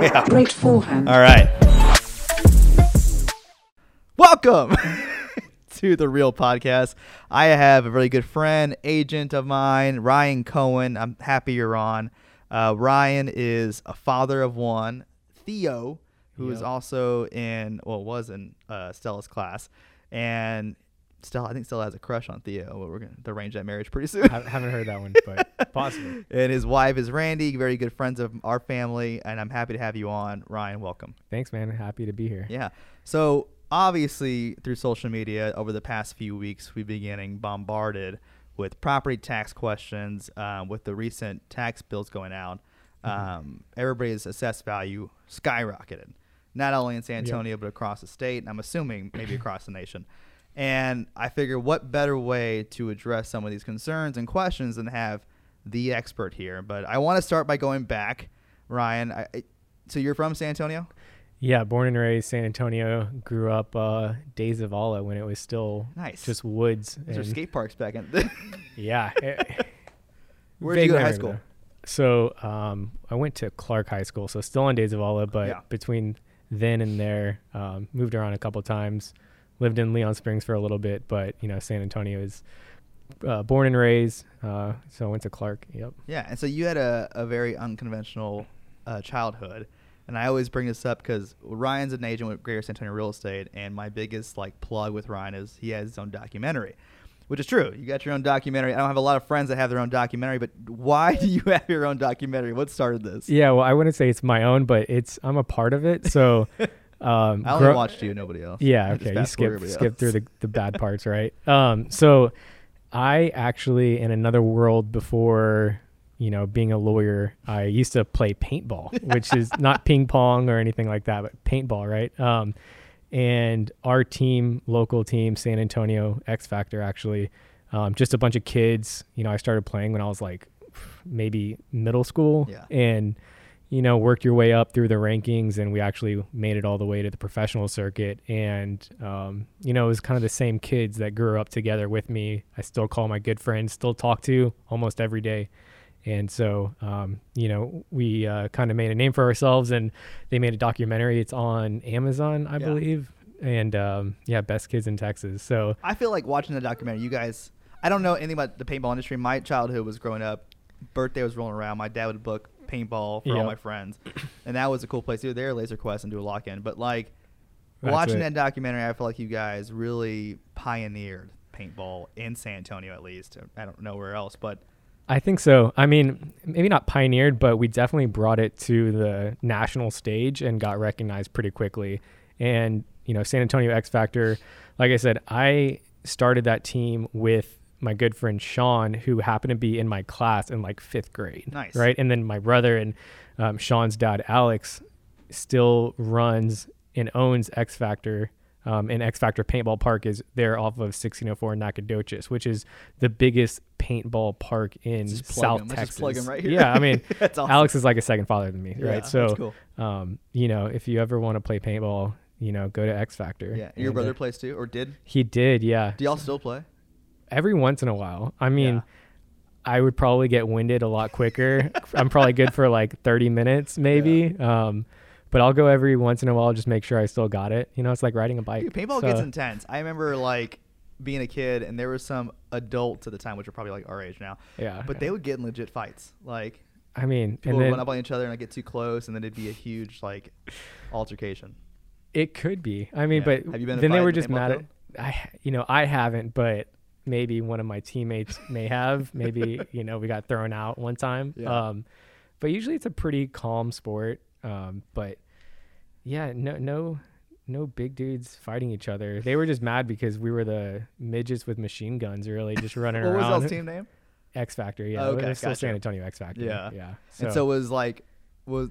Yeah. Great forehand. All right. Welcome to the Real Podcast. I have a really good friend, agent of mine, Ryan Cohen. I'm happy you're on. Uh, Ryan is a father of one, Theo, who is Yep. also in, well, was in uh, Stella's class. And Stella, I think still has a crush on Theo, but we're going to arrange that marriage pretty soon. I haven't heard that one, but possibly. and his wife is Randy, very good friends of our family. And I'm happy to have you on. Ryan, welcome. Thanks, man. Happy to be here. Yeah. So obviously, through social media over the past few weeks, we've been getting bombarded with property tax questions. Um, with the recent tax bills going out, um, everybody's assessed value skyrocketed, not only in San Yep. Antonio but across the state, and I'm assuming maybe across the nation. And I figure, what better way to address some of these concerns and questions than have the expert here? But I want to start by going back, Ryan. I, so you're from San Antonio? Yeah, born and raised San Antonio. Grew up uh, De Zavala when it was still Nice. just woods. Those and- skate parks back in. Yeah. it- Where did you go to high school? though. So um, I went to Clark High School, so still on De Zavala, but Yeah. between then and there, um, moved around a couple times. Lived in Leon Springs for a little bit, but you know San Antonio is uh, born and raised. Uh, so I went to Clark. Yep. Yeah, and so you had a, a very unconventional uh, childhood, and I always bring this up because Ryan's an agent with Greater San Antonio Real Estate, and my biggest like plug with Ryan is he has his own documentary, which is true. You got your own documentary. I don't have a lot of friends that have their own documentary, but why do you have your own documentary? What started this? Yeah, well, I wouldn't say it's my own, but it's I'm a part of it. So, um, I only grow- watched you, nobody else. Yeah, okay. You skip skip through the, the bad parts, right? Um, so I actually in another world before you know being a lawyer, I used to play paintball, which is not ping pong or anything like that, but paintball, right? Um, and our team, local team, San Antonio X Factor, actually, um, just a bunch of kids. You know, I started playing when I was like maybe middle school, Yeah. and you know, worked your way up through the rankings, and we actually made it all the way to the professional circuit. And um, you know, it was kind of the same kids that grew up together with me. I still call my good friends, still talk to almost every day. And so, um, you know, we uh, kind of made a name for ourselves, and they made a documentary. It's on Amazon, I Yeah. believe. And um, yeah, Best Kids in Texas. So I feel like watching the documentary. You guys, I don't know anything about the paintball industry. My childhood was growing up. Birthday was rolling around. My dad would book paintball for all my friends, and that was a cool place. Either there, or Laser Quest, and do a lock in. But like That's watching it. that documentary, I feel like you guys really pioneered paintball in San Antonio, at least. I don't know where else, but I think so. I mean, maybe not pioneered, but we definitely brought it to the national stage and got recognized pretty quickly. And, you know, San Antonio X Factor, like I said, I started that team with my good friend Sean, who happened to be in my class in like fifth grade. Nice. Right. And then my brother and um, Sean's dad, Alex, still runs and owns X Factor. Um, and X Factor Paintball Park is there off of 1604 Nacogdoches, which is the biggest paintball park in South Texas. just plug him right here. Yeah, I mean, That's awesome. Alex is like a second father to me, Yeah, right? So, that's cool. um, you know, if you ever want to play paintball, you know, go to X Factor. yeah, your brother uh, plays too, or did? he did, yeah. Do y'all still play? Every once in a while. I mean, Yeah. I would probably get winded a lot quicker. I'm probably good for like 30 minutes, maybe. Um, but I'll go every once in a while, just make sure I still got it. You know, it's like riding a bike. Dude, paintball So- gets intense. I remember like being a kid, and there were some adults at the time, which are probably like our age now, Yeah, but they would get in legit fights. Like I mean, people would then run up on each other and I like, get too close, and then it'd be a huge like altercation. It could be. I mean, Yeah. but Have you been then they were just mad at. I, you know, I haven't, but maybe one of my teammates may have. Maybe you know, we got thrown out one time. Yeah. Um, but usually it's a pretty calm sport. Um, but yeah, no, no, no big dudes fighting each other. They were just mad because we were the midgets with machine guns, really just running around. What was around. team name? X Factor, yeah. Okay, still gotcha. San Antonio X Factor. Yeah. yeah. And so it was like was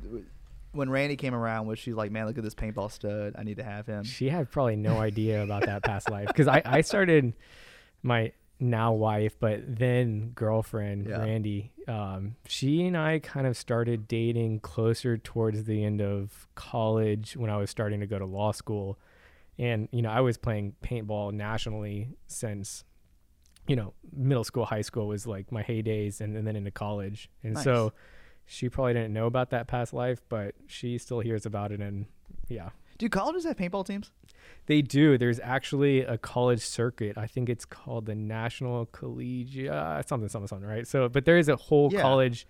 when Randy came around, was she like, man, look at this paintball stud. I need to have him. She had probably no idea about that past life because I, I started my now wife, but then girlfriend Yeah. Randy. Um, she and I kind of started dating closer towards the end of college when I was starting to go to law school, and you know I was playing paintball nationally since you know middle school, high school was like my heydays, and, and then into college, and so she probably didn't know about that past life, but she still hears about it. And yeah, Do colleges have paintball teams? They do. There's actually a college circuit. I think it's called the National Collegiate uh, something, something, something, right? So, but there is a whole Yeah. college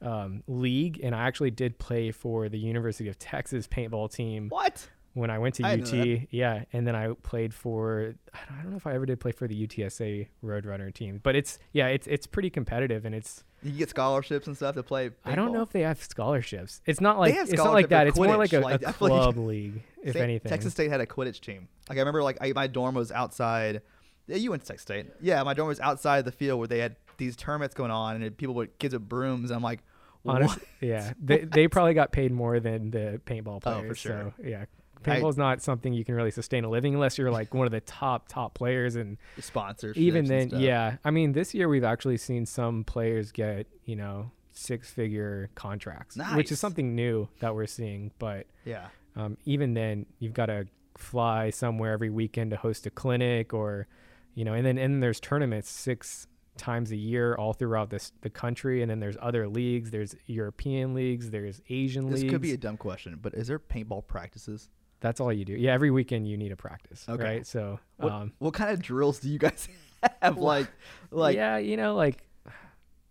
um, league, and I actually did play for the University of Texas paintball team What? When I went to I UT. Yeah, and then I played for I don't- I don't know if I ever did play for the UTSA Roadrunner team, but it's yeah, it's it's pretty competitive and it's You get scholarships and stuff to play. I don't know if they have scholarships. It's not like it's not like that. It's more like a, like, a feel like- club league, if State- anything. Texas State had a Quidditch team. Like I remember, like I, my dorm was outside. Yeah, you went to Texas State. Yeah, my dorm was outside the field where they had these tournaments going on, and people with kids with brooms. I'm like, Honestly, yeah, they they probably got paid more than the paintball players. Oh, for sure. So yeah, I- paintball's not something you can really sustain a living unless you're like one of the top top players and sponsors. even then yeah i mean this year we've actually seen some players get you know six figure contracts which is something new that we're seeing but yeah. um, even then you've got to fly somewhere every weekend to host a clinic or you know and then and there's tournaments six times a year all throughout this the country and then there's other leagues there's european leagues there's asian This leagues this could be a dumb question, but is there paintball practices? That's all you do yeah every weekend you need a practice Okay. right so What, um, what kind of drills do you guys have? Like, like yeah, you know, like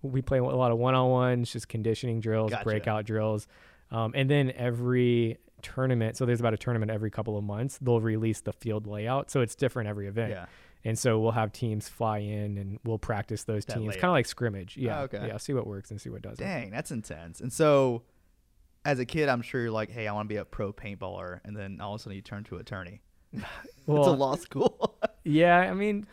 we play a lot of one-on-ones, just conditioning drills, Gotcha. breakout drills, um, and then every tournament. So there's about a tournament every couple of months. They'll release the field layout, so it's different every event. yeah. And so we'll have teams fly in and we'll practice those That teams, kind of like scrimmage. Yeah, Oh, okay. yeah. See what works and see what doesn't. Dang, that's intense. And so, as a kid, I'm sure you're like, hey, I want to be a pro paintballer, and then all of a sudden you turn to attorney. it's a law school. Yeah, I mean,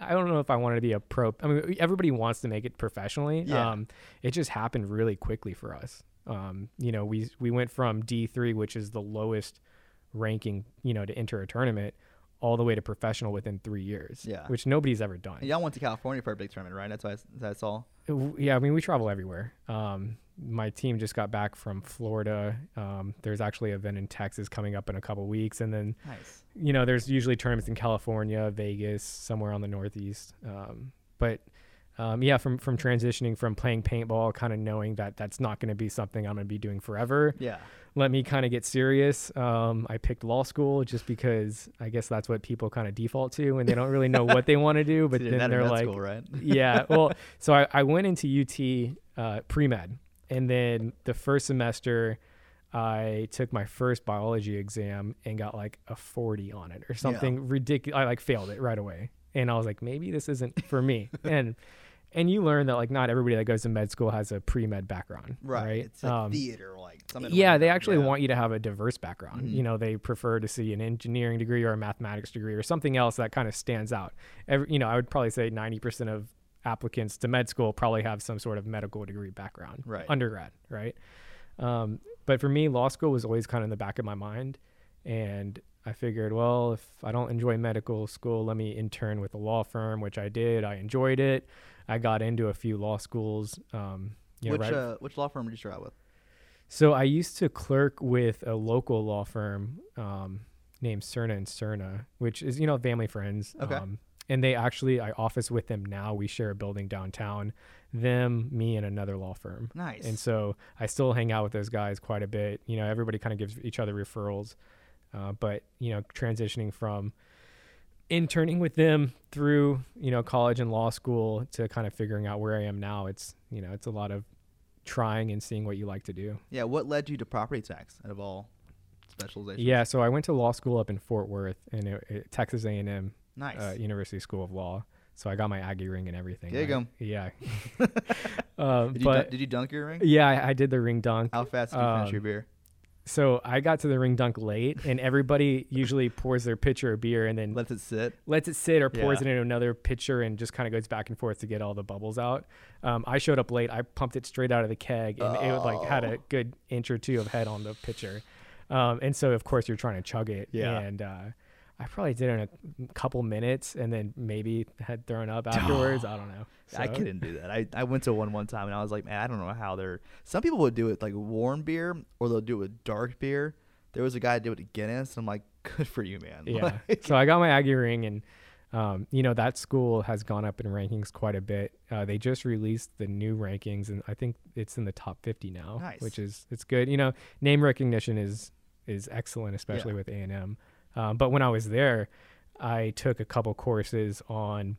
I don't know if I wanted to be a pro. I mean, everybody wants to make it professionally. Yeah. Um, it just happened really quickly for us. Um, you know, we we went from D three, which is the lowest ranking, you know, to enter a tournament, all the way to professional within three years. Yeah. which nobody's ever done. And y'all went to California for a big tournament, right? That's why that's all. Yeah, I mean, we travel everywhere. Um, my team just got back from Florida. Um, there's actually an event in Texas coming up in a couple weeks, and then Nice. you know, there's usually tournaments in California, Vegas, somewhere on the Northeast. Um, but um, yeah, from from transitioning from playing paintball, kind of knowing that that's not going to be something I'm going to be doing forever. Yeah. Let me kind of get serious. Um, I picked law school just because I guess that's what people kind of default to when they don't really know what they want to do. But So then they're like, school, right? yeah. Well, so I, I went into UT uh, pre med, and then the first semester, I took my first biology exam and got like a 40 on it or something ridiculous. I like failed it right away, and I was like, maybe this isn't for me. and and you learn that like not everybody that goes to med school has a pre med background, right. right? It's like Um, theater, like something. yeah, like they actually Yeah. want you to have a diverse background. Mhm. You know, they prefer to see an engineering degree or a mathematics degree or something else that kind of stands out. Every, you know, I would probably say 90% of applicants to med school probably have some sort of medical degree background, Right. undergrad, right? Um, but for me, law school was always kind of in the back of my mind. And I figured, well, if I don't enjoy medical school, let me intern with a law firm, which I did. I enjoyed it. I got into a few law schools. Um, you know, which right uh, which law firm did you start out with? so I used to clerk with a local law firm um, named Cerna and Cerna, which is you know family friends. Okay. Um, and they actually I office with them now. We share a building downtown. Them, me, and another law firm. Nice. And so I still hang out with those guys quite a bit. You know, everybody kind of gives each other referrals. Uh, but you know, transitioning from interning with them through you know college and law school to kind of figuring out where I am now, it's you know it's a lot of trying and seeing what you like to do. yeah, what led you to property tax out of all specializations? Yeah, so I went to law school up in Fort Worth and it, it, Texas A&M Nice. uh, University School of Law. So I got my Aggie ring and everything. Right? go. Yeah. um, did, you but dun- did you dunk your ring? yeah, I, I did the ring dunk. How fast did you finish um, your beer? So I got to the ring dunk late, and everybody usually pours their pitcher of beer and then Lets it sit. lets it sit or pours Yeah. it into another pitcher and just kind of goes back and forth to get all the bubbles out. Um, I showed up late. I pumped it straight out of the keg, and it like had a Oh. good inch or two of head on the pitcher. Um, and so of course you're trying to chug it. Yeah. And uh, I probably did it in a couple minutes, and then maybe had thrown up afterwards. I don't know. I couldn't do that. I, I went to one one time and I was like, man, I don't know how they're. Some people would do it like warm beer or they'll do it with dark beer. There was a guy that did it with Guinness. And I'm like, good for you, man. Yeah. Like, so I got my Aggie ring and Um, you know that school has gone up in rankings quite a bit. Uh, they just released the new rankings, and I think it's in the top 50 now, Nice. which is it's good. You know, name recognition is is excellent, especially Yeah. with A and M. Um, but when I was there, I took a couple courses on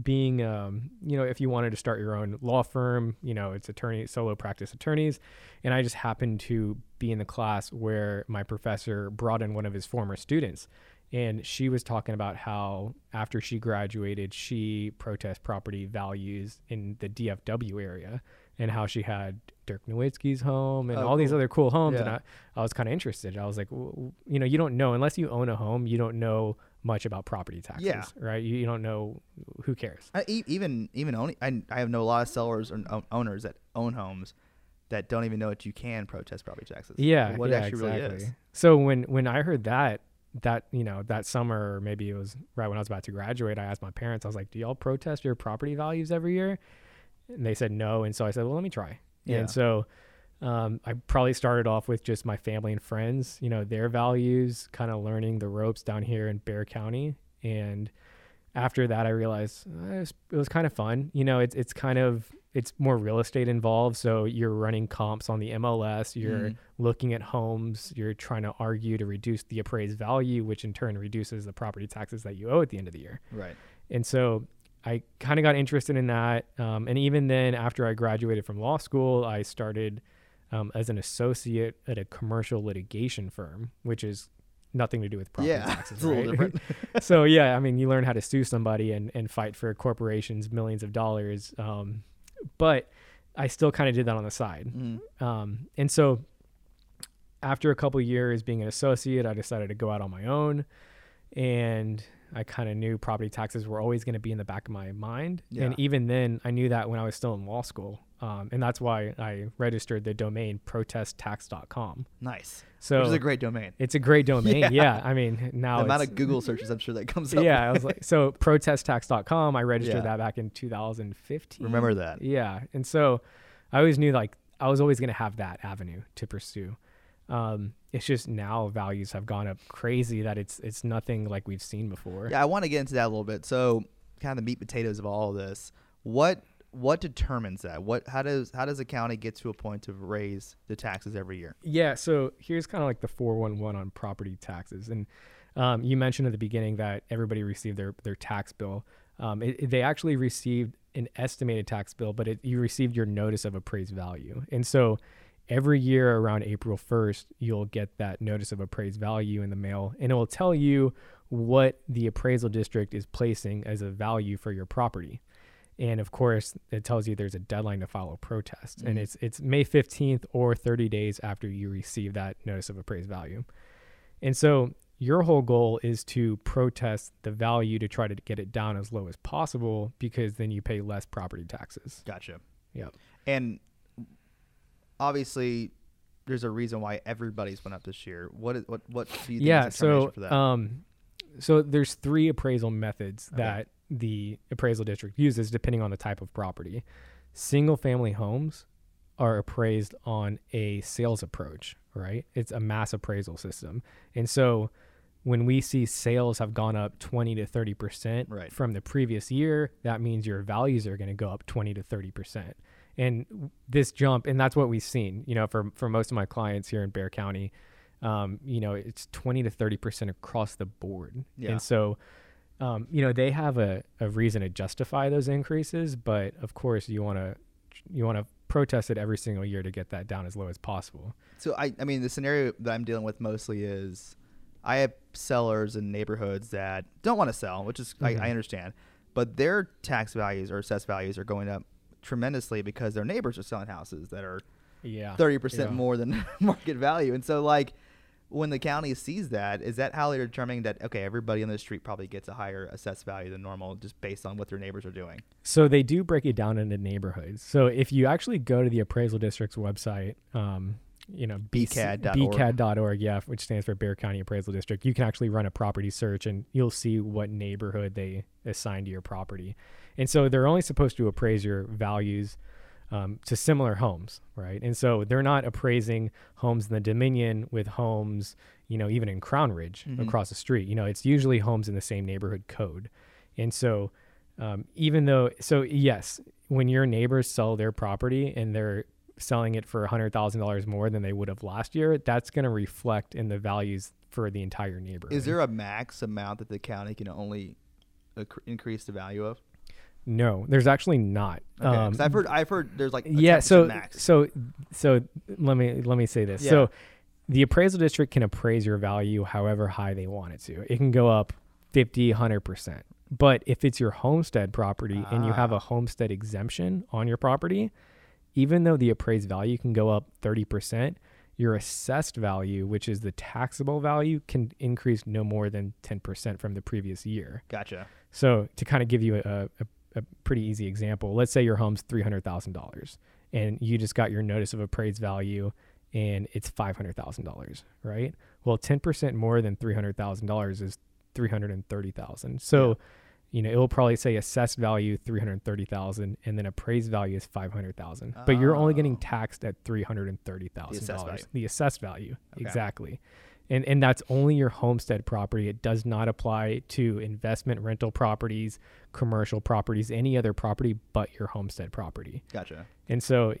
being um, you know if you wanted to start your own law firm you know it's attorney solo practice attorneys. And i just happened to be in the class where my professor brought in one of his former students. And she was talking about how after she graduated she protests property values in the dfw area and how she had dirk nowitzki's home and Oh, all these other cool homes and I, I was kind of interested i was like w- w- you know you don't know unless you own a home you don't know much about property taxes Yeah. right you, you don't know who cares I, even even owning, I, I have know a lot of sellers or uh, owners that own homes that don't even know that you can protest property taxes. yeah what yeah, it actually exactly. really is. so when when i heard that that you know that summer or maybe it was right when i was about to graduate i asked my parents i was like do y'all protest your property values every year and they said no and so i said well let me try Yeah. and so um, i probably started off with just my family and friends you know their values kind of learning the ropes down here in Bexar county and after that i realized uh, it was, it was kind of fun you know it's, it's kind of it's more real estate involved so you're running comps on the mls you're Mhm. looking at homes you're trying to argue to reduce the appraised value which in turn reduces the property taxes that you owe at the end of the year Right. and so I kind of got interested in that. Um, and even then, after I graduated from law school, I started um, as an associate at a commercial litigation firm, which is nothing to do with property Yeah, taxes. it's a little right? different. so yeah, I mean, you learn how to sue somebody and, and fight for corporations millions of dollars. Um, but I still kind of did that on the side. Mhm. Um, and so after a couple years being an associate, I decided to go out on my own. And I kind of knew property taxes were always going to be in the back of my mind. Yeah. And even then, I knew that when I was still in law school. Um, and that's why I registered the domain protesttax.com. Nice. So Which is a great domain. it's a great domain. Yeah. yeah. I mean, now the amount of Google searches I'm sure that comes up. yeah, I was like, so protesttax.com, I registered Yeah. that back in 2015. Remember that. Yeah. And so I always knew like I was always going to have that avenue to pursue. Um, it's just now values have gone up crazy that it's it's nothing like we've seen before. Yeah, I want to get into that a little bit. So, kind of the meat potatoes of all of this. What what determines that? What how does how does a county get to a point to raise the taxes every year? Yeah, so here's kind of like the 411 on property taxes. And um, you mentioned at the beginning that everybody received their, their tax bill. Um, it, it- they actually received an estimated tax bill, but it, you received your notice of appraised value. And so every year around April 1st, you'll get that notice of appraised value in the mail, and it will tell you what the appraisal district is placing as a value for your property. And of course, it tells you there's a deadline to file a protest, and Mhm. it's it's May 15th or 30 days after you receive that notice of appraised value. And so your whole goal is to protest the value to try to get it down as low as possible because then you pay less property taxes. Gotcha. Yep. And obviously, there's a reason why everybody's went up this year. What is what what do you think yeah is the so for that? um so there's three appraisal methods Okay. that the appraisal district uses depending on the type of property single family homes are appraised on a sales approach right it's a mass appraisal system and so when we see sales have gone up 20 to 30 percent Right. from the previous year that means your values are going to go up 20 to 30 percent and this jump and that's what we've seen you know for for most of my clients here in Bexar county um, you know it's 20 to 30 percent across the board Yeah. and so um, you know they have a, a reason to justify those increases but of course you want to you want to protest it every single year to get that down as low as possible So I, I mean, the scenario that I'm dealing with mostly is I have sellers in neighborhoods that don't want to sell, which is Mhm. I, I understand, but their tax values or assessed values are going up tremendously because their neighbors are selling houses that are yeah thirty percent Yeah. more than market value, and so like when the county sees that, is that how they're determining that okay, everybody on the street probably gets a higher assessed value than normal just based on what their neighbors are doing? So they do break it down into neighborhoods. So if you actually go to the appraisal district's website, um, you know, BCAD.org. BCAD.org, yeah, which stands for Bexar County Appraisal District, you can actually run a property search and you'll see what neighborhood they assign to your property. And so they're only supposed to appraise your values um, to similar homes, right? And so they're not appraising homes in the Dominion with homes, you know, even in Crownridge Mhm. across the street. You know, it's usually homes in the same neighborhood code. And so, um, even though, so yes, when your neighbors sell their property and they're selling it for $100,000 more than they would have last year, that's going to reflect in the values for the entire neighborhood. Is there a max amount that the county can only increase the value of? No, there's actually not. Okay, Um, I've heard I've heard there's like a yeah so max. so so let me let me say this Yeah. so the appraisal district can appraise your value however high they want it to it can go up 50 100% but if it's your homestead property and you have Ah. a homestead exemption on your property even though the appraised value can go up 30% your assessed value which is the taxable value can increase no more than 10% from the previous year Gotcha. so to kind of give you a, a, a pretty easy example, let's say your home's three hundred thousand dollars, and you just got your notice of appraised value, and it's five hundred thousand dollars, right? Well, ten percent more than three hundred thousand dollars is three hundred and thirty thousand. So, Yeah. you know, it will probably say assessed value three hundred thirty thousand, and then appraised value is five hundred thousand. But you're only getting Oh. taxed at three hundred and thirty thousand dollars. The assessed value, Okay. exactly and and that's only your homestead property. It does not apply to investment rental properties, commercial properties, any other property but your homestead property. Gotcha. And so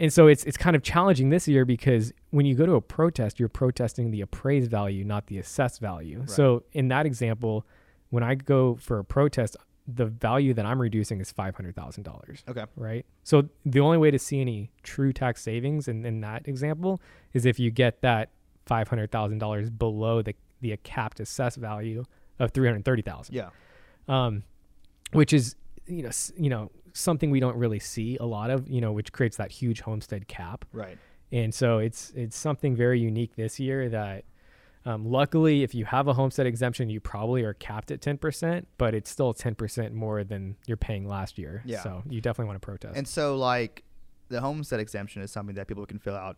and so it's it's kind of challenging this year because when you go to a protest, you're protesting the appraised value, not the assessed value. So in that example, when I go for a protest, the value that I'm reducing is five hundred thousand dollars Okay. right? So the only way to see any true tax savings in, in that example is if you get that five hundred thousand dollars below the the capped assessed value of three hundred thirty thousand. Yeah. Um, which is you know you know something we don't really see a lot of you know which creates that huge homestead cap Right. and so it's it's something very unique this year that um, luckily if you have a homestead exemption you probably are capped at 10% but it's still 10% more than you're paying last year Yeah. so you definitely want to protest And so like the homestead exemption is something that people can fill out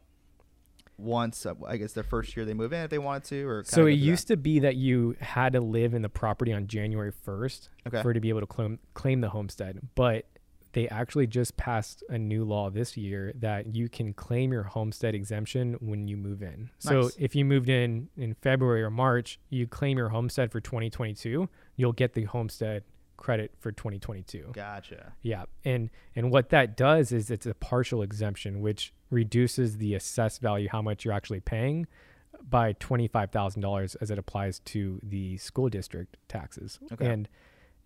once uh, I guess their first year they move in if they wanted to or So it used to be that you had to live in the property on January 1st Okay. for it to be able to claim claim the homestead, but they actually just passed a new law this year that you can claim your homestead exemption when you move in. So if you moved in in February or March, you claim your homestead for 2022, you'll get the homestead credit for 2022. Gotcha. Yeah, and and what that does is it's a partial exemption, which reduces the assessed value, how much you're actually paying, by twenty five thousand dollars as it applies to the school district taxes. Okay. And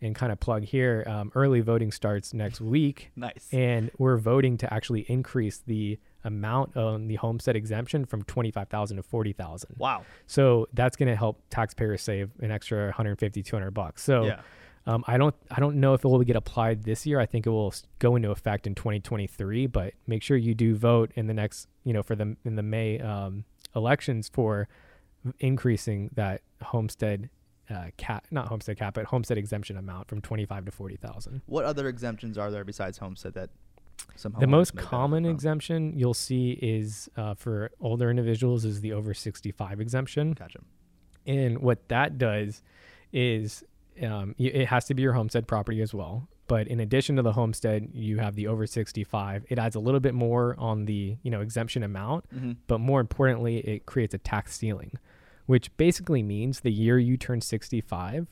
and kind of plug here, um, early voting starts next week, Nice. and we're voting to actually increase the amount on the homestead exemption from twenty five thousand to forty thousand. wow. So that's going to help taxpayers save an extra 150, 200 bucks. So. yeah. Um, I don't I don't know if it will get applied this year. I think it will go into effect in 2023. But make sure you do vote in the next you know for the in the May um, elections for increasing that homestead uh, cap not homestead cap but homestead exemption amount from 25 to 40 thousand. What other exemptions are there besides homestead that some The most common exemption you'll see is uh, for older individuals is the over 65 exemption. Gotcha. And what that does is um, it has to be your homestead property as well. But in addition to the homestead, you have the over 65. It adds a little bit more on the you know exemption amount, Mm-hmm. but more importantly, it creates a tax ceiling, which basically means the year you turn 65,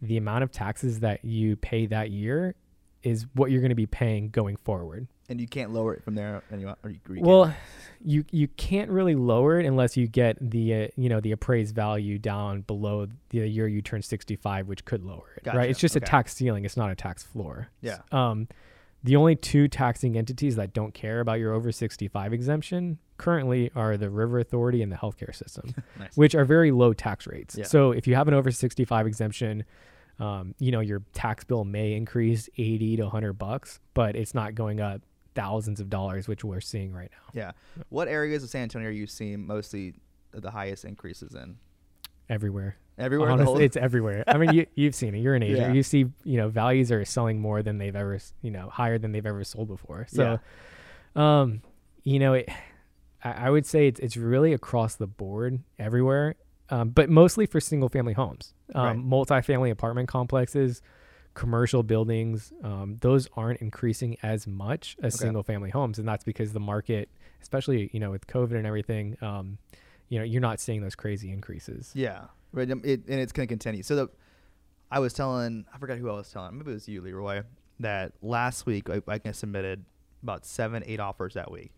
the amount of taxes that you pay that year is what you're going to be paying going forward. And you can't lower it from there anyway. You. Well, you you can't really lower it unless you get the uh, you know the appraised value down below the year you turn 65, which could lower it. Gotcha. Right? It's just Okay. a tax ceiling. It's not a tax floor. Yeah. Um, the only two taxing entities that don't care about your over 65 exemption currently are the River Authority and the healthcare system, nice. which are very low tax rates. Yeah. So if you have an over 65 exemption, um, you know your tax bill may increase 80 to 100 bucks, but it's not going up thousands of dollars, which we're seeing right now. yeah. What areas of San Antonio are you seeing mostly the highest increases in? Everywhere. Everywhere. Honestly, whole- it's everywhere. I mean, you you've seen it. You're in Asia. Yeah. You see, you know, values are selling more than they've ever, you know, higher than they've ever sold before. So, um, you know, it, I, I would say it's it's really across the board everywhere, um, but mostly for single family homes, um, Right. multifamily apartment complexes, commercial buildings. Um, those aren't increasing as much as Okay. single family homes, and that's because the market, especially you know with COVID and everything. Um, you know, you're not seeing those crazy increases. Yeah, right. um, It, and it's going to continue. So the, I was telling, I forgot who I was telling. Maybe it was you, Leroy. That last week I, I submitted about seven, eight offers that week,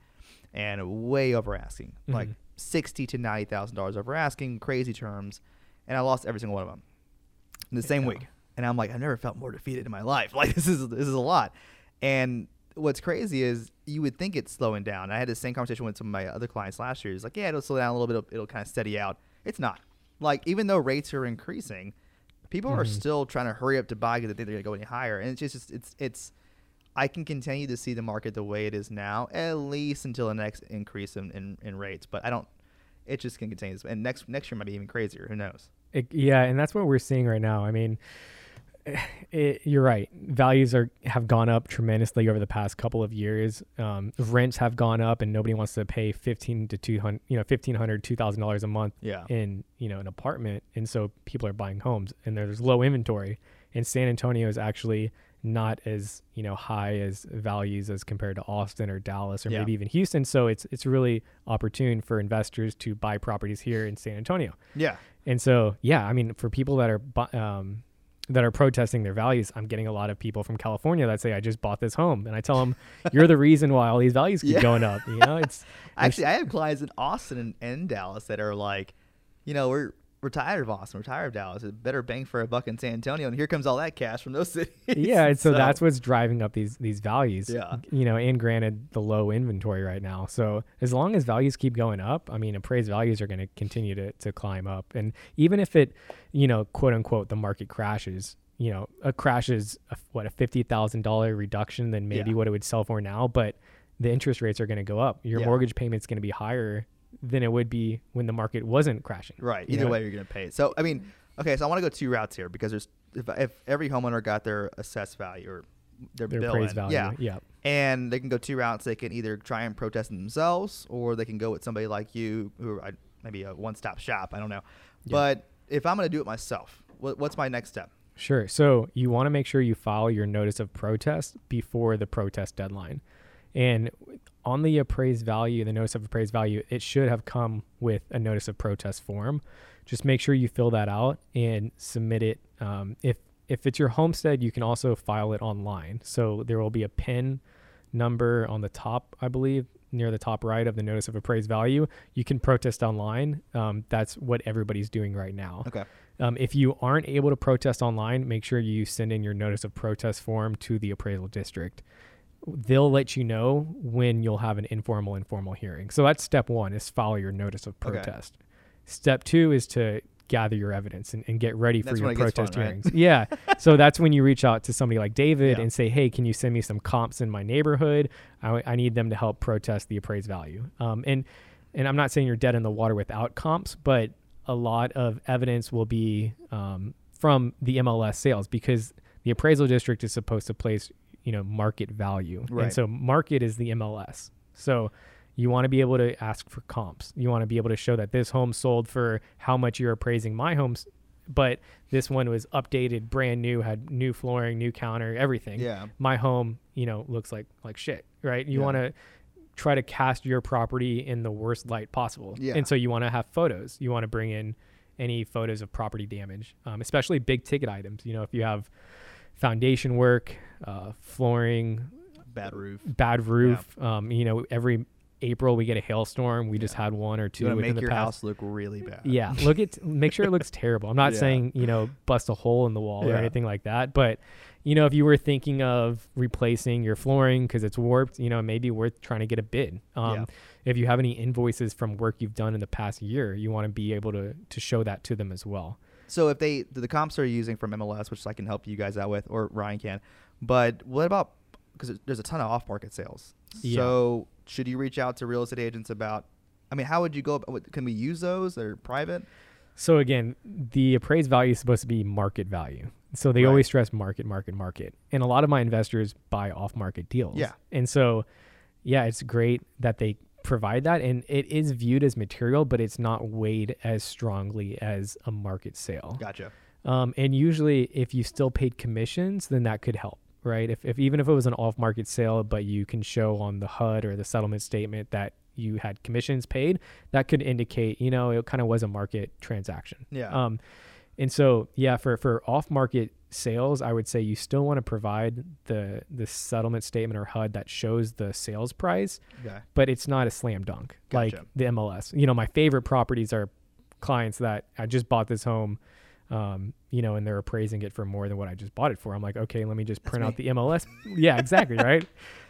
and way over asking, like Mhm. sixty to ninety thousand dollars over asking, crazy terms, and I lost every single one of them in the same week. And I'm like, I've never felt more defeated in my life. Like this is this is a lot. And what's crazy is you would think it's slowing down. I had the same conversation with some of my other clients last year. It's like, yeah, it'll slow down a little bit. It'll, it'll kind of steady out. It's not. Like even though rates are increasing, people are Mhm. still trying to hurry up to buy because they think they're going to go any higher. And it's just it's it's. I can continue to see the market the way it is now, at least until the next increase in, in, in rates. But I don't. It just can continue. And next next year might be even crazier. Who knows? It, yeah, and that's what we're seeing right now. I mean, it, you're right. Values are have gone up tremendously over the past couple of years. Um, rents have gone up, and nobody wants to pay fifteen to two hundred, you know, fifteen hundred, two thousand dollars a month Yeah. in you know an apartment, and so people are buying homes, and there's low inventory. And San Antonio is actually not as you know high as values as compared to Austin or Dallas or Yeah. maybe even Houston. So it's it's really opportune for investors to buy properties here in San Antonio. Yeah. And so, yeah, I mean, for people that are um, that are protesting their values, I'm getting a lot of people from California that say, "I just bought this home," and I tell them, "You're the reason why all these values keep Yeah. going up." You know, it's Actually, I have clients in Austin and, and Dallas that are like, you know, we're we're tired of Austin, we're tired of Dallas. It's better bang for a buck in San Antonio, and here comes all that cash from those cities. yeah, and so, that's what's driving up these these values. Yeah. you know, and granted, the low inventory right now. So as long as values keep going up, I mean, appraised values are going to continue to to climb up, and even if it, you know, quote unquote, the market crashes. You know, a crash is a, what a fifty thousand dollar reduction than maybe Yeah. what it would sell for now, but the interest rates are going to go up. Your Yeah. mortgage payment's going to be higher than it would be when the market wasn't crashing. right. you Either know? way, you're gonna pay it. So I mean, okay, so I want to go two routes here because there's if, if every homeowner got their assessed value or their, Their bill appraised in, value. yeah, yeah. and they can go two routes. They can either try and protest themselves, or they can go with somebody like you, who are maybe a one-stop shop. I don't know, Yeah. but if I'm gonna do it myself, what, what's my next step? Sure. So you want to make sure you file your notice of protest before the protest deadline. And on the appraised value, the notice of appraised value, it should have come with a notice of protest form. Just make sure you fill that out and submit it. Um, if if it's your homestead, you can also file it online. So there will be a PIN number on the top, I believe, near the top right of the notice of appraised value. You can protest online. Um, that's what everybody's doing right now. Okay. Um, if you aren't able to protest online, make sure you send in your notice of protest form to the appraisal district. They'll let you know when you'll have an informal informal hearing. So that's step one is file your notice of Okay. protest. Step two is to gather your evidence and, and get ready for That's your gets fun, protest right? hearings. yeah. So that's when you reach out to somebody like David Yeah. and say, hey, can you send me some comps in my neighborhood? I, I need them to help protest the appraised value. Um, and and I'm not saying you're dead in the water without comps, but a lot of evidence will be um, from the MLS sales because the appraisal district is supposed to place, you know, market value, Right. and so market is the MLS. So you want to be able to ask for comps. You want to be able to show that this home sold for how much you're appraising my homes, but this one was updated, brand new, had new flooring, new counter, everything Yeah. my home, you know, looks like like shit, right? You Yeah. want to try to cast your property in the worst light possible, Yeah. and so you want to have photos. You want to bring in any photos of property damage, um, especially big ticket items. You know, if you have foundation work, uh, flooring, Bad roof. bad roof. Um, you know, every April we get a hailstorm. We just had one or two within make the your past. house look really bad. Yeah, look at make sure it looks terrible. I'm not Yeah. saying you know bust a hole in the wall or anything like that, but you know if you were thinking of replacing your flooring because it's warped, you know it may be worth trying to get a bid. Um, Yeah. If you have any invoices from work you've done in the past year, you want to be able to to show that to them as well. So if they the comps are using from MLS, which I can help you guys out with, or Ryan can, but what about because there's a ton of off-market sales. Yeah. So should you reach out to real estate agents about? I mean, how would you go? About, can we use those? They're private. So again, the appraised value is supposed to be market value. So they Right. always stress market, market, market. And a lot of my investors buy off market deals. Yeah. And so yeah, it's great that they provide that and it is viewed as material, but it's not weighed as strongly as a market sale. Gotcha. Um, and usually if you still paid commissions, then that could help, right? If, if even if it was an off market sale, but you can show on the HUD or the settlement statement that you had commissions paid, that could indicate, you know, it kind of was a market transaction. Yeah. Um, and so, yeah, for, for off market sales, I would say you still want to provide the the settlement statement or HUD that shows the sales price, Okay. but it's not a slam dunk like the MLS. You know, my favorite properties are clients that I just bought this home, um, you know, and they're appraising it for more than what I just bought it for. I'm like, okay, let me just That's print out the MLS. yeah, exactly, right.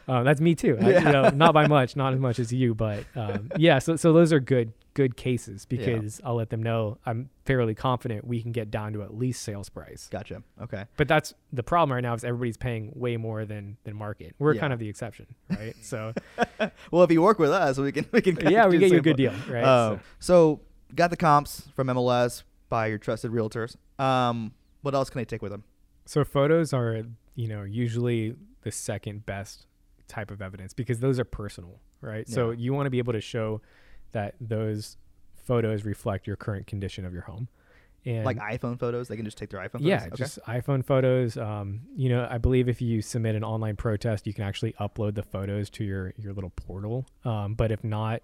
Uh, that's me too. I- you Yeah. know, not by much, not as much as you, but um, yeah. So so those are good good cases because I'll let them know I'm fairly confident we can get down to at least sales price. Gotcha. Okay. But that's the problem right now is everybody's paying way more than than market. We're Yeah. kind of the exception, right? So Well, if you work with us, we can we can yeah, we get you a good deal, right? Uh, So- so got the comps from MLS by your trusted realtors. Um, what else can I take with them? So photos are, you know, usually the second best type of evidence because those are personal, right? So you want to be able to show that those photos reflect your current condition of your home. And Like iPhone photos, they can just take their iPhone. yeah, photos? Okay. just iPhone photos. Um, you know, I believe if you submit an online protest, you can actually upload the photos to your your little portal. Um, but if not,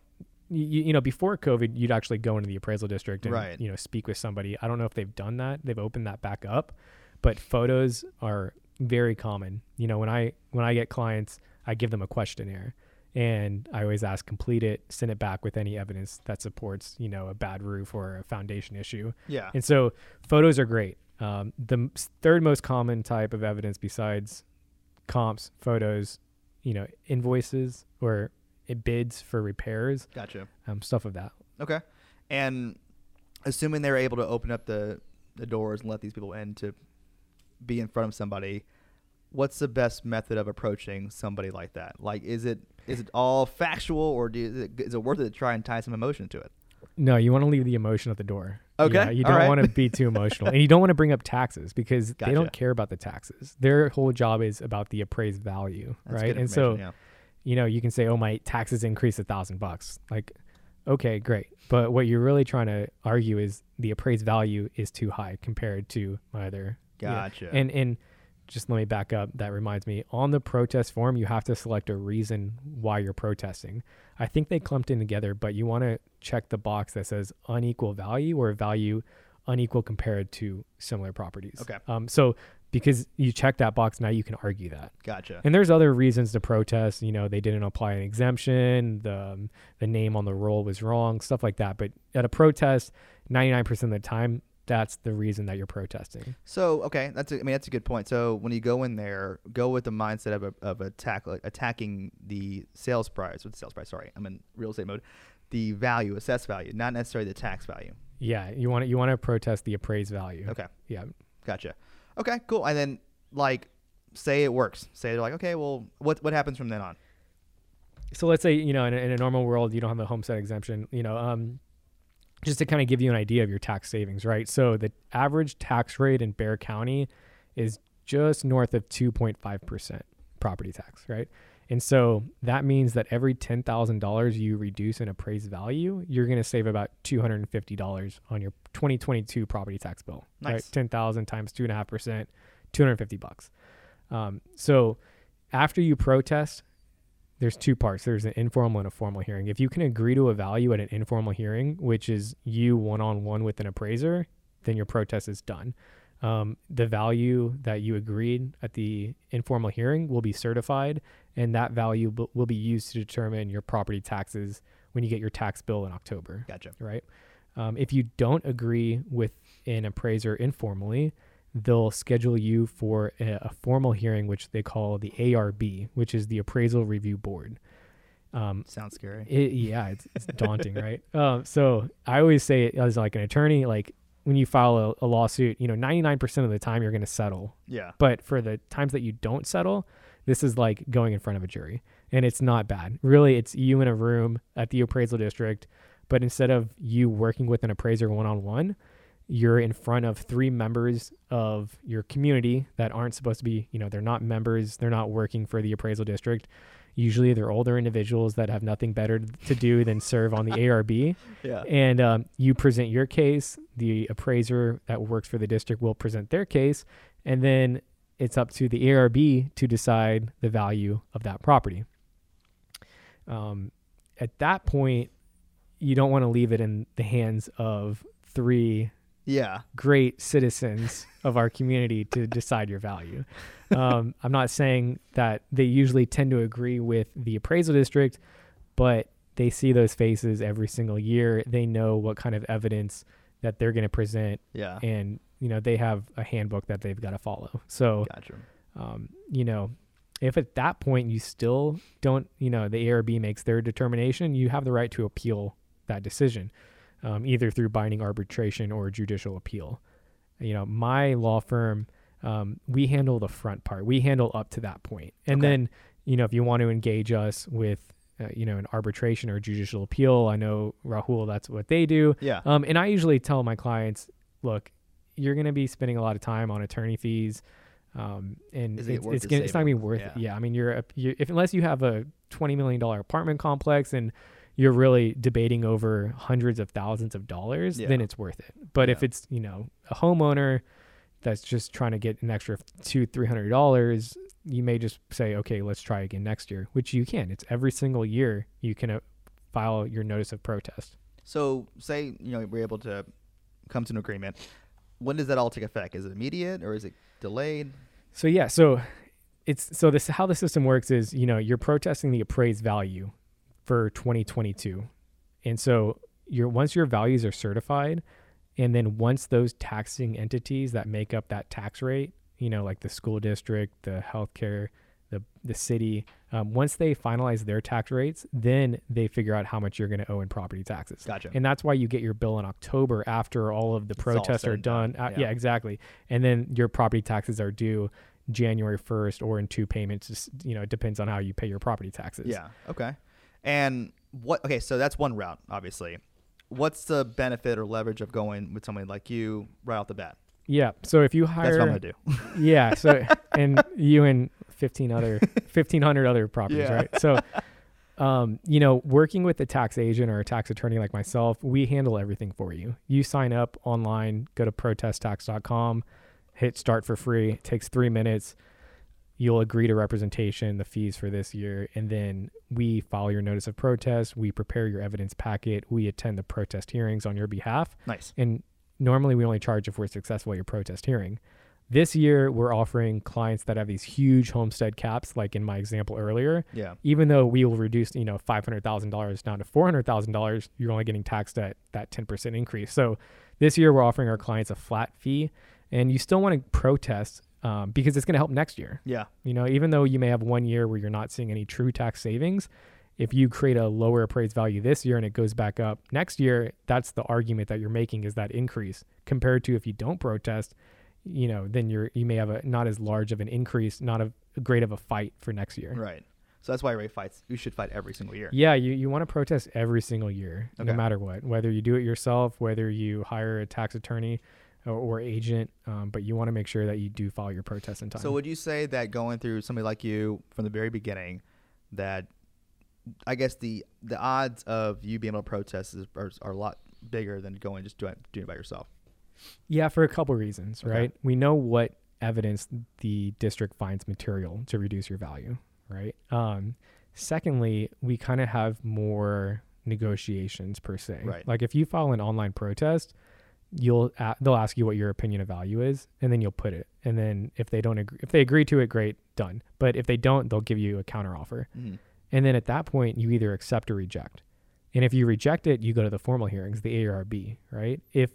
you, you know, before COVID, you'd actually go into the appraisal district and Right. you know speak with somebody. I don't know if they've done that. They've opened that back up, but photos are very common. You know, when I when I get clients, I give them a questionnaire. And I always ask, complete it, send it back with any evidence that supports, you know, a bad roof or a foundation issue. yeah. And so photos are great. Um, the third most common type of evidence besides comps, photos, you know, invoices or it bids for repairs, Gotcha. um, stuff of that. Okay. And assuming they're able to open up the the doors and let these people in to be in front of somebody, what's the best method of approaching somebody like that? Like, is it is it all factual, or do you, is, it, is it worth it to try and tie some emotion to it? No, you want to leave the emotion at the door. Okay, Yeah, you don't right. want to be too emotional. and you don't want to bring up taxes because they don't care about the taxes. Their whole job is about the appraised value, That's right? And so information, you know, you can say, "Oh, my taxes increased a thousand bucks." Like, okay, great, but what you're really trying to argue is the appraised value is too high compared to my other. yeah. yeah. Gotcha. And and just let me back up. That reminds me, on the protest form, you have to select a reason why you're protesting. I think they clumped in together, but you want to check the box that says unequal value or value unequal compared to similar properties. Okay. Um. So because you check that box, now you can argue that. gotcha. And there's other reasons to protest. You know, they didn't apply an exemption. The um, the name on the roll was wrong. Stuff like that. But at a protest, 99% of the time, that's the reason that you're protesting. So okay, that's a, I mean that's a good point. So when you go in there, go with the mindset of a, of attack like attacking the sales price or the sales price. Sorry, I'm in real estate mode. The value, assessed value, not necessarily the tax value. Yeah, you want to you want to protest the appraised value. Okay, Yeah. gotcha. Okay, cool. And then like, say it works. Say they're like, okay, well, what what happens from then on? So let's say you know in a, in a normal world you don't have a homestead exemption. You know, um, just to kind of give you an idea of your tax savings, right? So the average tax rate in Bexar County is just north of 2.5 percent property tax, right? And so that means that every ten thousand dollars you reduce in appraised value, you're going to save about two hundred and fifty dollars on your 2022 property tax bill. Right, Nice. ten thousand times two and a half percent, two hundred fifty bucks. Um, so after you protest, there's two parts. There's an informal and a formal hearing. If you can agree to a value at an informal hearing, which is you one on one with an appraiser, then your protest is done. Um, the value that you agreed at the informal hearing will be certified, and that value b- will be used to determine your property taxes when you get your tax bill in October Gotcha. right? Um, if you don't agree with an appraiser informally, they'll schedule you for a, formal hearing, which they call the ARB, which is the Appraisal Review Board. Um, Sounds scary. it, yeah, it's, it's daunting, right? Um, so I always say as like an attorney, like when you file a, a lawsuit, you know, 99% of the time you're going to settle. Yeah. But for the times that you don't settle, this is like going in front of a jury. And it's not bad. Really, it's you in a room at the appraisal district, but instead of you working with an appraiser one on one, you're in front of three members of your community that aren't supposed to be, you know, they're not members, they're not working for the appraisal district. Usually they're older individuals that have nothing better to do than serve on the ARB Yeah. and um, you present your case. The appraiser that works for the district will present their case, and then it's up to the ARB to decide the value of that property. Um, at that point, you don't want to leave it in the hands of three Yeah. great citizens of our community to decide your value. Um, I'm not saying that they usually tend to agree with the appraisal district, but they see those faces every single year. They know what kind of evidence that they're going to present, Yeah. and you know they have a handbook that they've got to follow. So Gotcha. um, you know, if at that point you still don't, you know, the ARB makes their determination, you have the right to appeal that decision, um, either through binding arbitration or judicial appeal. You know, my law firm, um, we handle the front part. We handle up to that point, and Okay. then, you know, if you want to engage us with, uh, you know, an arbitration or judicial appeal, I know Rahul, that's what they do. Yeah. Um, and I usually tell my clients, look, you're going to be spending a lot of time on attorney fees. Um, and it it's, it's, gonna, it's not gonna be worth Yeah. it. Yeah. I mean, you're, a, you if, unless you have a $20 million apartment complex and you're really debating over hundreds of thousands of dollars, then it's worth it. But if it's, you know, a homeowner that's just trying to get an extra two, three hundred dollars, you may just say, okay, let's try again next year, which you can. It's every single year you can uh, file your notice of protest. So say you know we're able to come to an agreement. When does that all take effect? Is it immediate or is it delayed? So yeah, so it's so this how the system works is you know you're protesting the appraised value for 2022, and so your once your values are certified, and then once those taxing entities that make up that tax rate, you know like the school district, the healthcare, the the city, um, once they finalize their tax rates, then they figure out how much you're going to owe in property taxes. Gotcha. And that's why you get your bill in October after all of the It's protests are done. done. Uh, Yeah. yeah, exactly. And then your property taxes are due January 1st or in two payments. Just, you know, it depends on how you pay your property taxes. Yeah. Okay. And what? Okay, so that's one route, obviously. What's the benefit or leverage of going with somebody like you right off the bat? Yeah. So if you hire, That's what I'm gonna do. yeah. So, and you and 15 other, 1500 other properties, Yeah. right? So, um, you know, working with a tax agent or a tax attorney like myself, we handle everything for you. You sign up online, go to protesttax.com, hit start for free. It takes three minutes. You'll agree to representation, the fees for this year, and then we file your notice of protest. We prepare your evidence packet. We attend the protest hearings on your behalf. Nice. And normally we only charge if we're successful at your protest hearing. This year, we're offering clients that have these huge homestead caps, like in my example earlier. Yeah. Even though we will reduce, you know, five hundred thousand dollars down to four hundred thousand dollars, you're only getting taxed at that ten percent increase. So this year, we're offering our clients a flat fee, and you still want to protest um, because it's going to help next year. Yeah. You know, even though you may have one year where you're not seeing any true tax savings, if you create a lower appraised value this year and it goes back up next year, that's the argument that you're making is that increase compared to if you don't protest, you know, then you're you may have a not as large of an increase, not a great of a fight for next year. Right. So that's why Ray fights. You should fight every single year. Yeah, you, you want to protest every single year, Okay. no matter what. Whether you do it yourself, whether you hire a tax attorney or, or agent, um, but you want to make sure that you do file your protest in time. So would you say that going through somebody like you from the very beginning, that I guess the the odds of you being able to protest is, are, are a lot bigger than going just doing doing it by yourself. Yeah, for a couple reasons, Okay. right? We know what evidence the district finds material to reduce your value, right? Um, secondly, we kind of have more negotiations per se. Right. Like if you file an online protest, you'll a- they'll ask you what your opinion of value is, and then you'll put it. And then if they don't agree, if they agree to it, great, done. But if they don't, they'll give you a counter offer. Mm-hmm. And then at that point, you either accept or reject. And if you reject it, you go to the formal hearings, the ARB, right? If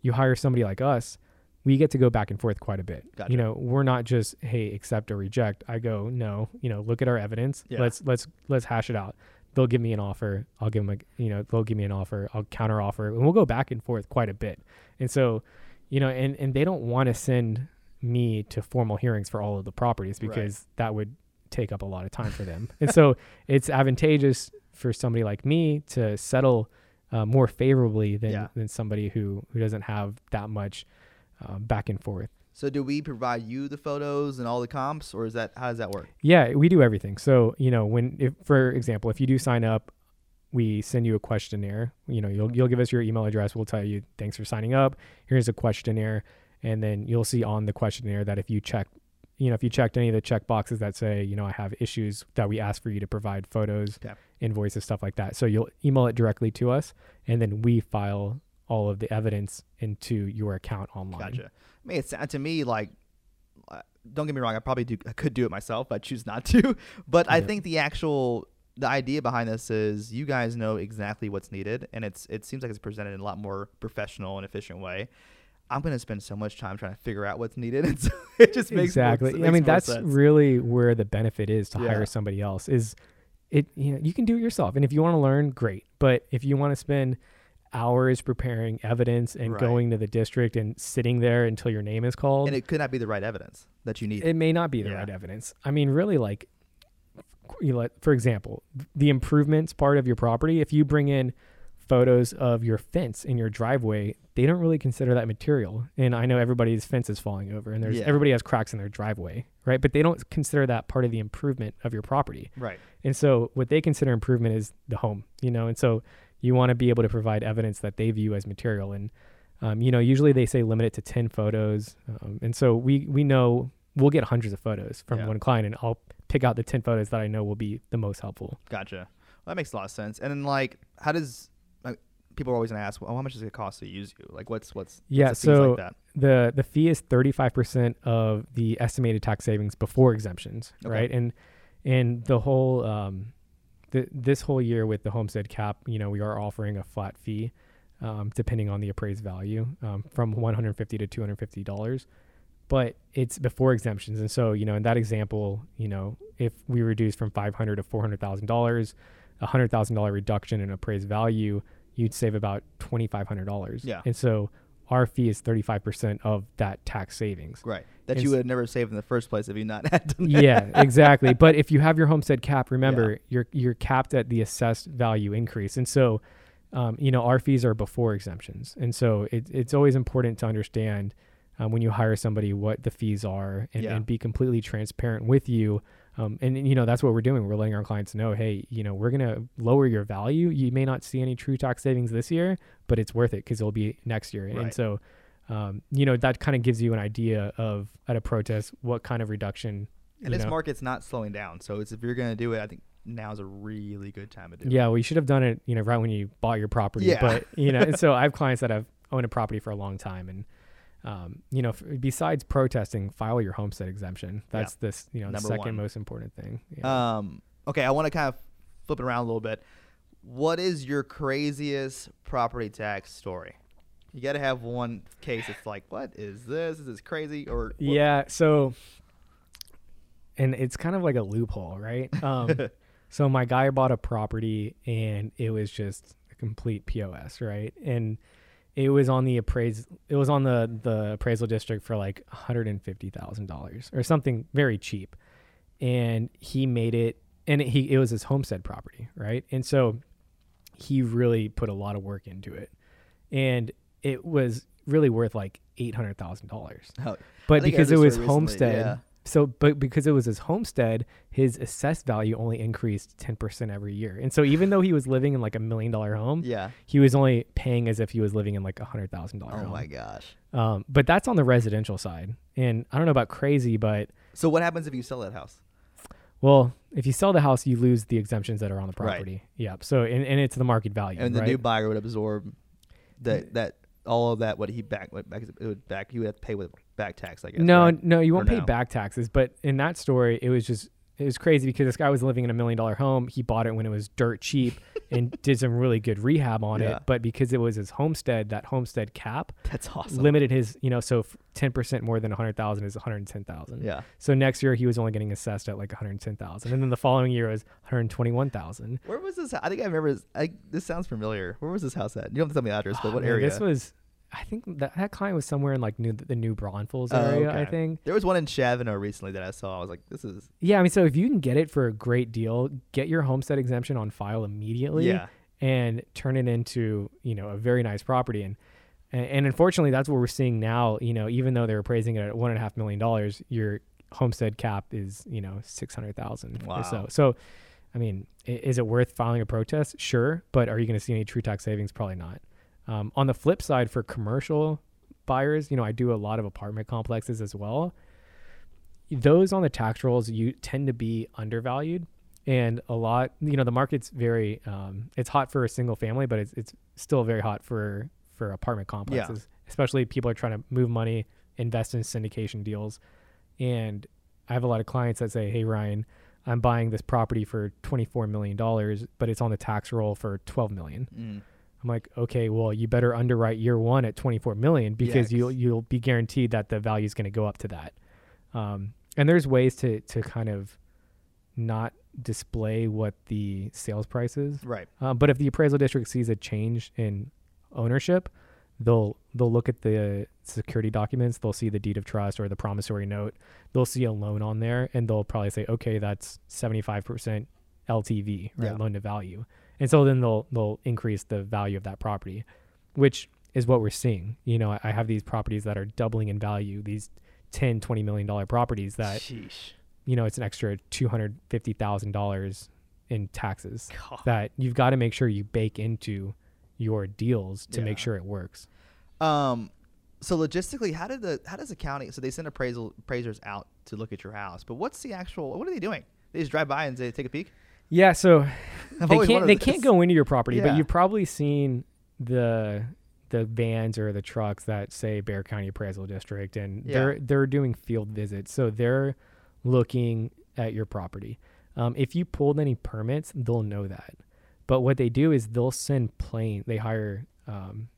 you hire somebody like us, we get to go back and forth quite a bit. Gotcha. You know, we're not just hey accept or reject. I go no. You know, look at our evidence. Yeah. Let's let's let's hash it out. They'll give me an offer. I'll give them a you know they'll give me an offer. I'll counter offer, and we'll go back and forth quite a bit. And so, you know, and and they don't want to send me to formal hearings for all of the properties Right. because that would take up a lot of time for them. and so it's advantageous for somebody like me to settle uh, more favorably than Yeah. than somebody who who doesn't have that much um, back and forth. So do we provide you the photos and all the comps, or is that how does that work? Yeah, we do everything. So you know, when if for example, if you do sign up, we send you a questionnaire. You know, you'll you'll give us your email address. We'll tell you thanks for signing up. Here's a questionnaire, and then you'll see on the questionnaire that if you check, you know, if you checked any of the check boxes that say, you know, I have issues that we ask for you to provide photos Okay. invoices, stuff like that. So you'll email it directly to us, and then we file all of the evidence into your account online. Gotcha. I mean, it's to me like, uh, don't get me wrong. I probably do. I could do it myself, but I choose not to. But I think the actual the idea behind this is you guys know exactly what's needed, and it's it seems like it's presented in a lot more professional and efficient way. I'm gonna spend so much time trying to figure out what's needed, and so it just makes more- exactly. I mean, that's sense. really where the benefit is to Yeah. hire somebody else. Is it? You know, you can do it yourself, and if you want to learn, great. But if you want to spend hours preparing evidence and Right. going to the district and sitting there until your name is called, and it could not be the right evidence that you need. it may not be the Yeah. right evidence. I mean, really, like, you know, like, for example, the improvements part of your property. If you bring in photos of your fence in your driveway, they don't really consider that material. And I know everybody's fence is falling over, and there's Yeah. everybody has cracks in their driveway, right? But they don't consider that part of the improvement of your property. right. And so, what they consider improvement is the home, you know. And so, you want to be able to provide evidence that they view as material. And um, you know, usually they say limit it to ten photos. Um, and so we we know we'll get hundreds of photos from Yeah. one client, and I'll pick out the ten photos that I know will be the most helpful. Gotcha. Well, that makes a lot of sense. And then like, how does like, people are always gonna ask, well, how much does it cost to use you? Like, what's what's Yeah, what's so- like that? the The fee is thirty five percent of the estimated tax savings before exemptions, Okay. right? And and the whole um, the, this whole year with the homestead cap, you know, we are offering a flat fee, um, depending on the appraised value, um, from one hundred fifty to two hundred fifty dollars. But it's before exemptions, and so you know, in that example, you know, if we reduce from five hundred to four hundred thousand dollars, a hundred thousand dollar reduction in appraised value, you'd save about twenty five hundred dollars. Yeah. and so our fee is thirty five percent of that tax savings. Right. That It's- you would have never saved in the first place if you not had done that. yeah, exactly. But if you have your homestead cap, remember you're you're capped at the assessed value increase, and so um, you know our fees are before exemptions, and so it, it's always important to understand um, when you hire somebody what the fees are, and, Yeah. and be completely transparent with you. Um, and, you know that's what we're doing. We're letting our clients know, hey, you know, we're gonna lower your value. You may not see any true tax savings this year, but it's worth it because it'll be next year. And so, um, you know, that kind of gives you an idea of at a protest what kind of reduction And this know. market's not slowing down. So it's if you're gonna do it, I think now's a really good time to do it. Yeah, well, you should have done it, you know, right when you bought your property. Yeah. But you know, and so I have clients that have owned a property for a long time, and um, you know, f- besides protesting, file your homestead exemption. That's this, you know, the second one. most important thing. Yeah. Um. Okay, I want to kind of flip it around a little bit. What is your craziest property tax story? You got to have one case. It's like, what is this? Is this crazy? Or what- yeah. So, and it's kind of like a loophole, right? Um, so my guy bought a property, and it was just a complete pos, right? And it was on the appraise. It was on the the appraisal district for like one hundred and fifty thousand dollars or something very cheap, and he made it. And he it was his homestead property, right? And so he really put a lot of work into it, and it was really worth like eight hundred thousand dollars. Oh, But I think I because it was recently, homestead, yeah. So but because it was his homestead, his assessed value only increased ten percent every year. And so even though he was living in like a million dollar home, yeah. he was only paying as if he was living in like a hundred thousand dollar Oh home. my gosh. Um, but that's on the residential side. And I don't know about crazy, but So what happens if you sell that house? well, if you sell the house, you lose the exemptions that are on the property. Right. Yeah. So and, and it's the market value. And the right? new buyer would absorb that that all of that what he back what back it would back he would have to pay with back tax. I guess. No, right? no, you won't pay no? back taxes. But in that story, it was just it was crazy because this guy was living in a million dollar home. He bought it when it was dirt cheap and did some really good rehab on Yeah. it. But because it was his homestead, that homestead cap That's awesome. limited his, you know, so ten percent more than a hundred thousand is one hundred ten thousand. Yeah. So next year he was only getting assessed at like one hundred ten thousand, and then the following year was one hundred twenty one thousand. Where was this? I think I remember. This, I, this sounds familiar. Where was this house at? You don't have to tell me the address, but ah, what area? Oh, This was, I think that that client was somewhere in like new, the New Braunfels Oh, area. I think. There was one in Shavano recently that I saw. I was like, this is Yeah, I mean, so if you can get it for a great deal, get your homestead exemption on file immediately, yeah. and turn it into you know a very nice property. And and, unfortunately, that's what we're seeing now. You know, even though they're appraising it at one and a half million dollars, your homestead cap is you know six hundred thousand or so. So, I mean, is it worth filing a protest? Sure, but are you going to see any true tax savings? Probably not. Um, on the flip side, for commercial buyers, you know, I do a lot of apartment complexes as well. Those on the tax rolls you tend to be undervalued, and a lot you know the market's very um, it's hot for a single family but it's, it's still very hot for for apartment complexes especially people are trying to move money invest in syndication deals and i have a lot of clients that say hey ryan i'm buying this property for 24 million dollars but it's on the tax roll for 12 million Mm. I'm like okay well you better underwrite year one at 24 million because Yeah, you'll you'll be guaranteed that the value is going to go up to that um, and there's ways to to kind of not display what the sales price is. Right. Um, but if the appraisal district sees a change in ownership, they'll they'll look at the security documents. They'll see the deed of trust or the promissory note. They'll see a loan on there, and they'll probably say, "Okay, that's seventy five percent LTV, right, Yeah. loan to value." And so then they'll they'll increase the value of that property, which is what we're seeing. You know, I, have these properties that are doubling in value. These 10 20 million dollar properties that Sheesh. you know, it's an extra two hundred fifty thousand dollars in taxes God. that you've got to make sure you bake into your deals to make sure it works. Um, so logistically, how did the how does the county? So they send appraisal appraisers out to look at your house, but what's the actual? What are they doing? They just drive by and they take a peek. Yeah, so I've they can't they this. can't go into your property, Yeah. but you've probably seen the the vans or the trucks that say Bexar County Appraisal District, and Yeah. they're they're doing field visits, so they're looking at your property. Um, if you pulled any permits, they'll know that. But what they do is they'll send plane. They hire um,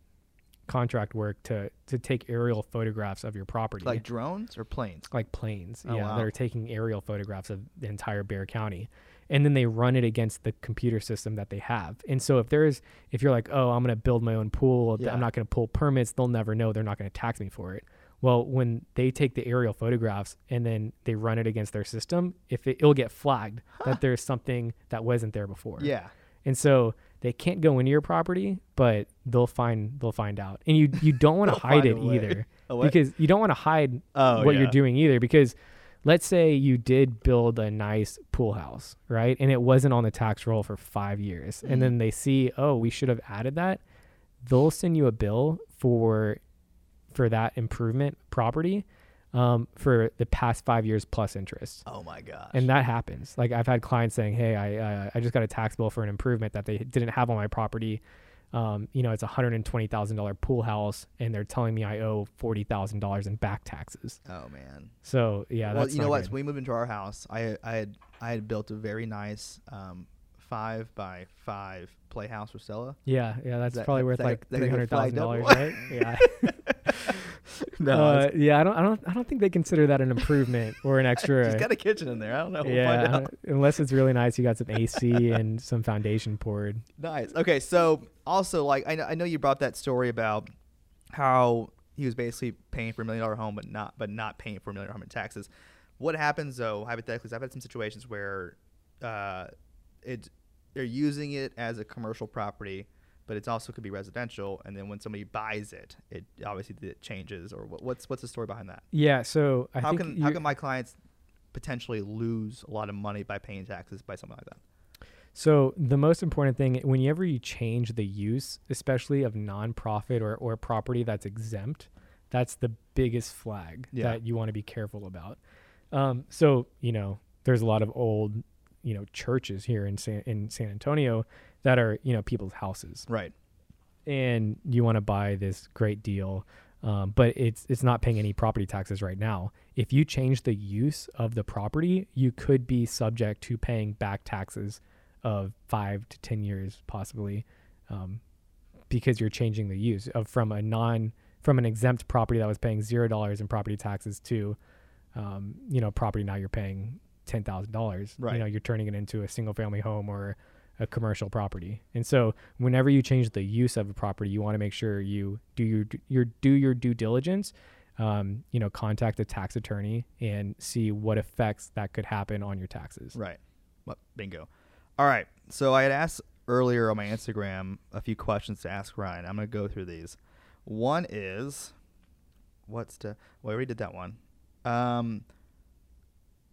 contract work to to take aerial photographs of your property like drones or planes. like planes, Oh, yeah, wow. that are taking aerial photographs of the entire Bexar County, and then they run it against the computer system that they have. And so if there's, if you're like, oh, I'm gonna build my own pool, Yeah. I'm not gonna pull permits, they'll never know. They're not gonna tax me for it. Well, when they take the aerial photographs and then they run it against their system, if it, it'll get flagged that there's something that wasn't there before. Yeah. And so they can't go into your property, but they'll find they'll find out. And you you don't want to hide it either because you don't want to hide Oh, what yeah. you're doing either because let's say you did build a nice pool house, right? And it wasn't on the tax roll for 5 years. Mhm. And then they see, "Oh, we should have added that." They'll send you a bill for for that improvement property um, for the past 5 years plus interest. Oh my gosh. And that happens. Like I've had clients saying, "Hey, I uh, I just got a tax bill for an improvement that they didn't have on my property. Um, you know, it's a hundred and twenty thousand dollar pool house, and they're telling me I owe forty thousand dollars in back taxes. oh man. So yeah, well, that's you know what? When we moved into our house, I I had I had built a very nice um, five by five playhouse for Stella. yeah, yeah, that's that- probably worth that- like three hundred thousand dollars, right? Yeah. no, uh, yeah, I don't, I don't, I don't think they consider that an improvement or an extra. she's got a kitchen in there. I don't know. We'll yeah, find out. unless it's really nice, you got some AC and some foundation poured. Nice. Okay, so also like I know, I know you brought that story about how he was basically paying for a million dollar home, but not but not paying for a million dollar home in taxes. What happens though, hypothetically, is I've had some situations where uh, it they're using it as a commercial property, but it also could be residential. And then when somebody buys it, it obviously it changes. Or what, what's what's the story behind that? Yeah, so I how can how can my clients potentially lose a lot of money by paying taxes by something like that? So the most important thing, whenever you change the use, especially of nonprofit or, or property that's exempt, that's the biggest flag Yeah. that you want to be careful about. Um, so you know, there's a lot of old, you know, churches here in San in San Antonio that are you know people's houses, Right. and you want to buy this great deal. Um, but it's it's not paying any property taxes right now. If you change the use of the property, you could be subject to paying back taxes of five to ten years, possibly, um, because you're changing the use of from a non from an exempt property that was paying zero dollars in property taxes to, um, you know, property now you're paying ten thousand dollars. Right. You know, you're turning it into a single family home or a commercial property. And so whenever you change the use of a property, you want to make sure you do your your do your due diligence. Um, you know, contact a tax attorney and see what effects that could happen on your taxes. Right. Well, bingo. All right. So I had asked earlier on my Instagram a few questions to ask Ryan. I'm going to go through these. One is, what's the? Well, we did that one. Um,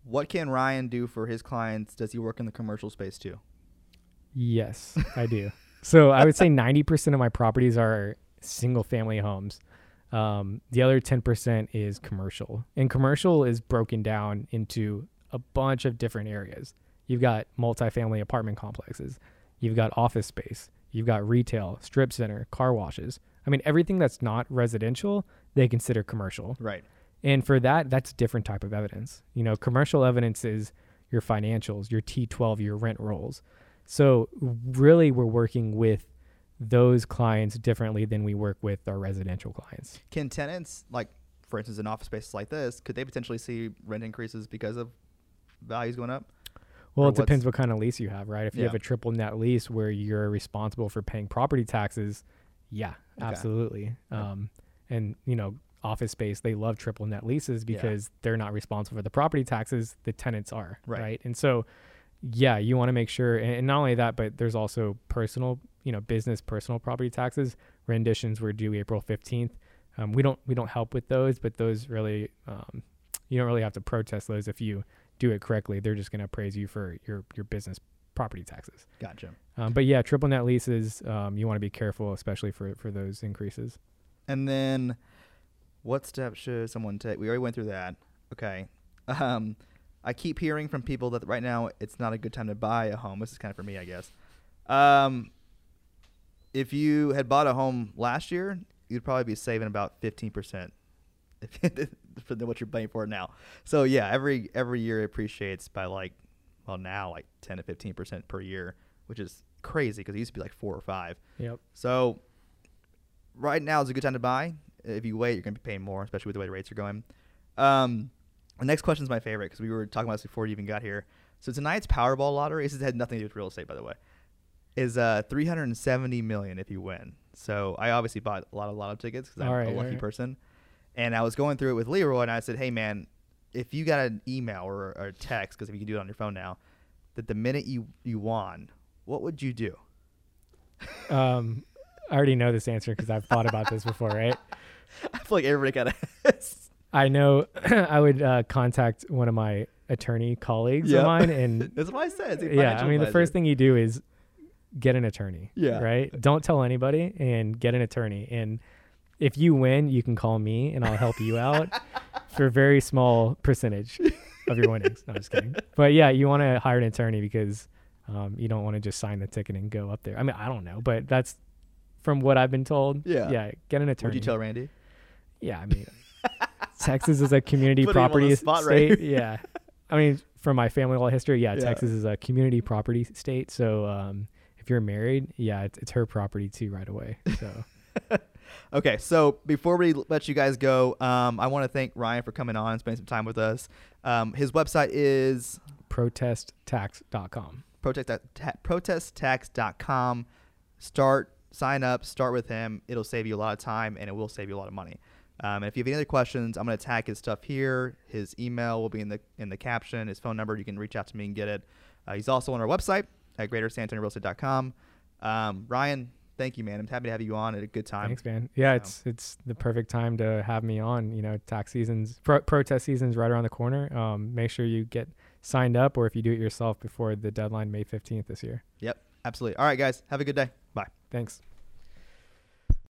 what can Ryan do for his clients? Does he work in the commercial space too? Yes, I do. So I would say 90% of my properties are single family homes. Um, the other 10% is commercial. And commercial is broken down into a bunch of different areas. You've got multifamily apartment complexes. You've got office space. You've got retail, strip center, car washes. I mean, everything that's not residential, they consider commercial. Right. And for that, that's a different type of evidence. You know, commercial evidence is your financials, your T12, your rent rolls. So really, we're working with those clients differently than we work with our residential clients. Can tenants, like for instance, in office spaces like this, could they potentially see rent increases because of values going up? Well, it depends what kind of lease you have, right? If you have a triple net lease where you're responsible for paying property taxes, yeah, Okay. absolutely. Um, and you know, office space, they love triple net leases Yeah. because they're not responsible for the property taxes. The tenants are, Right. right? And so, yeah, you want to make sure, and, not only that, but there's also personal, you know, business personal property taxes. Renditions were due April fifteenth. Um, we don't we don't help with those, but those really, um, you don't really have to protest those if you do it correctly. They're just going to appraise you for your your business property taxes. Gotcha. Um, but yeah, triple net leases, um, you want to be careful, especially for for those increases. And then, what steps should someone take? We already went through that. Okay. Um, I keep hearing from people that right now it's not a good time to buy a home. This is kind of for me, I guess. Um, if you had bought a home last year, you'd probably be saving about fifteen percent for the- what you're paying for now. So yeah, every every year it appreciates by like, well now like ten to fifteen percent per year, which is crazy because it used to be like four or five. Yep. So right now is a good time to buy. If you wait, you're going to be paying more, especially with the way the rates are going. Um, the next question is my favorite because we were talking about this before you even got here. So tonight's Powerball lottery, this has had nothing to do with real estate, by the way, is uh 370 million if you win. So I obviously bought a lot of lotto tickets because I'm All a lucky right. person. And I was going through it with Leroy, and I said, "Hey man, if you got an email or, or a text, because if you can do it on your phone now, that the minute you you won, what would you do?" Um, I already know this answer because I've thought about this before, right? I feel like everybody kind of I know I would uh, contact one of my attorney colleagues of mine, and That's what I said. Yeah, I mean, the first thing you do is get an attorney. Yeah. Right. Don't tell anybody, and get an attorney. And if you win, you can call me, and I'll help you out for a very small percentage of your winnings. No, I'm just kidding. But yeah, you want to hire an attorney because um, you don't want to just sign the ticket and go up there. I mean, I don't know, but that's from what I've been told. Yeah. Yeah. Get an attorney. Would you tell Randy? Yeah, I mean, Texas is a community Putting him on property spot state. here. yeah, I mean, from my family law history, yeah, Yeah. Texas is a community property state. So um, if you're married, yeah, it's, it's her property too right away. So Okay, so before we let you guys go, um, I want to thank Ryan for coming on and spending some time with us. Um, his website is protesttax.com. protest ta- protesttax.com. Start, sign up, start with him. It'll save you a lot of time and it will save you a lot of money. Um, and if you have any other questions, I'm going to tag his stuff here. His email will be in the in the caption. His phone number, you can reach out to me and get it. Uh, he's also on our website at greatersanantoniorealestate.com. Um, Ryan, thank you, man. I'm happy to have you on at a good time. Thanks, man. Yeah, So- it's it's the perfect time to have me on. You know, tax season's pro- protest season's right around the corner. Um, make sure you get signed up, or if you do it yourself before the deadline, May fifteenth this year. Yep, absolutely. All right, guys, have a good day. Bye. Thanks.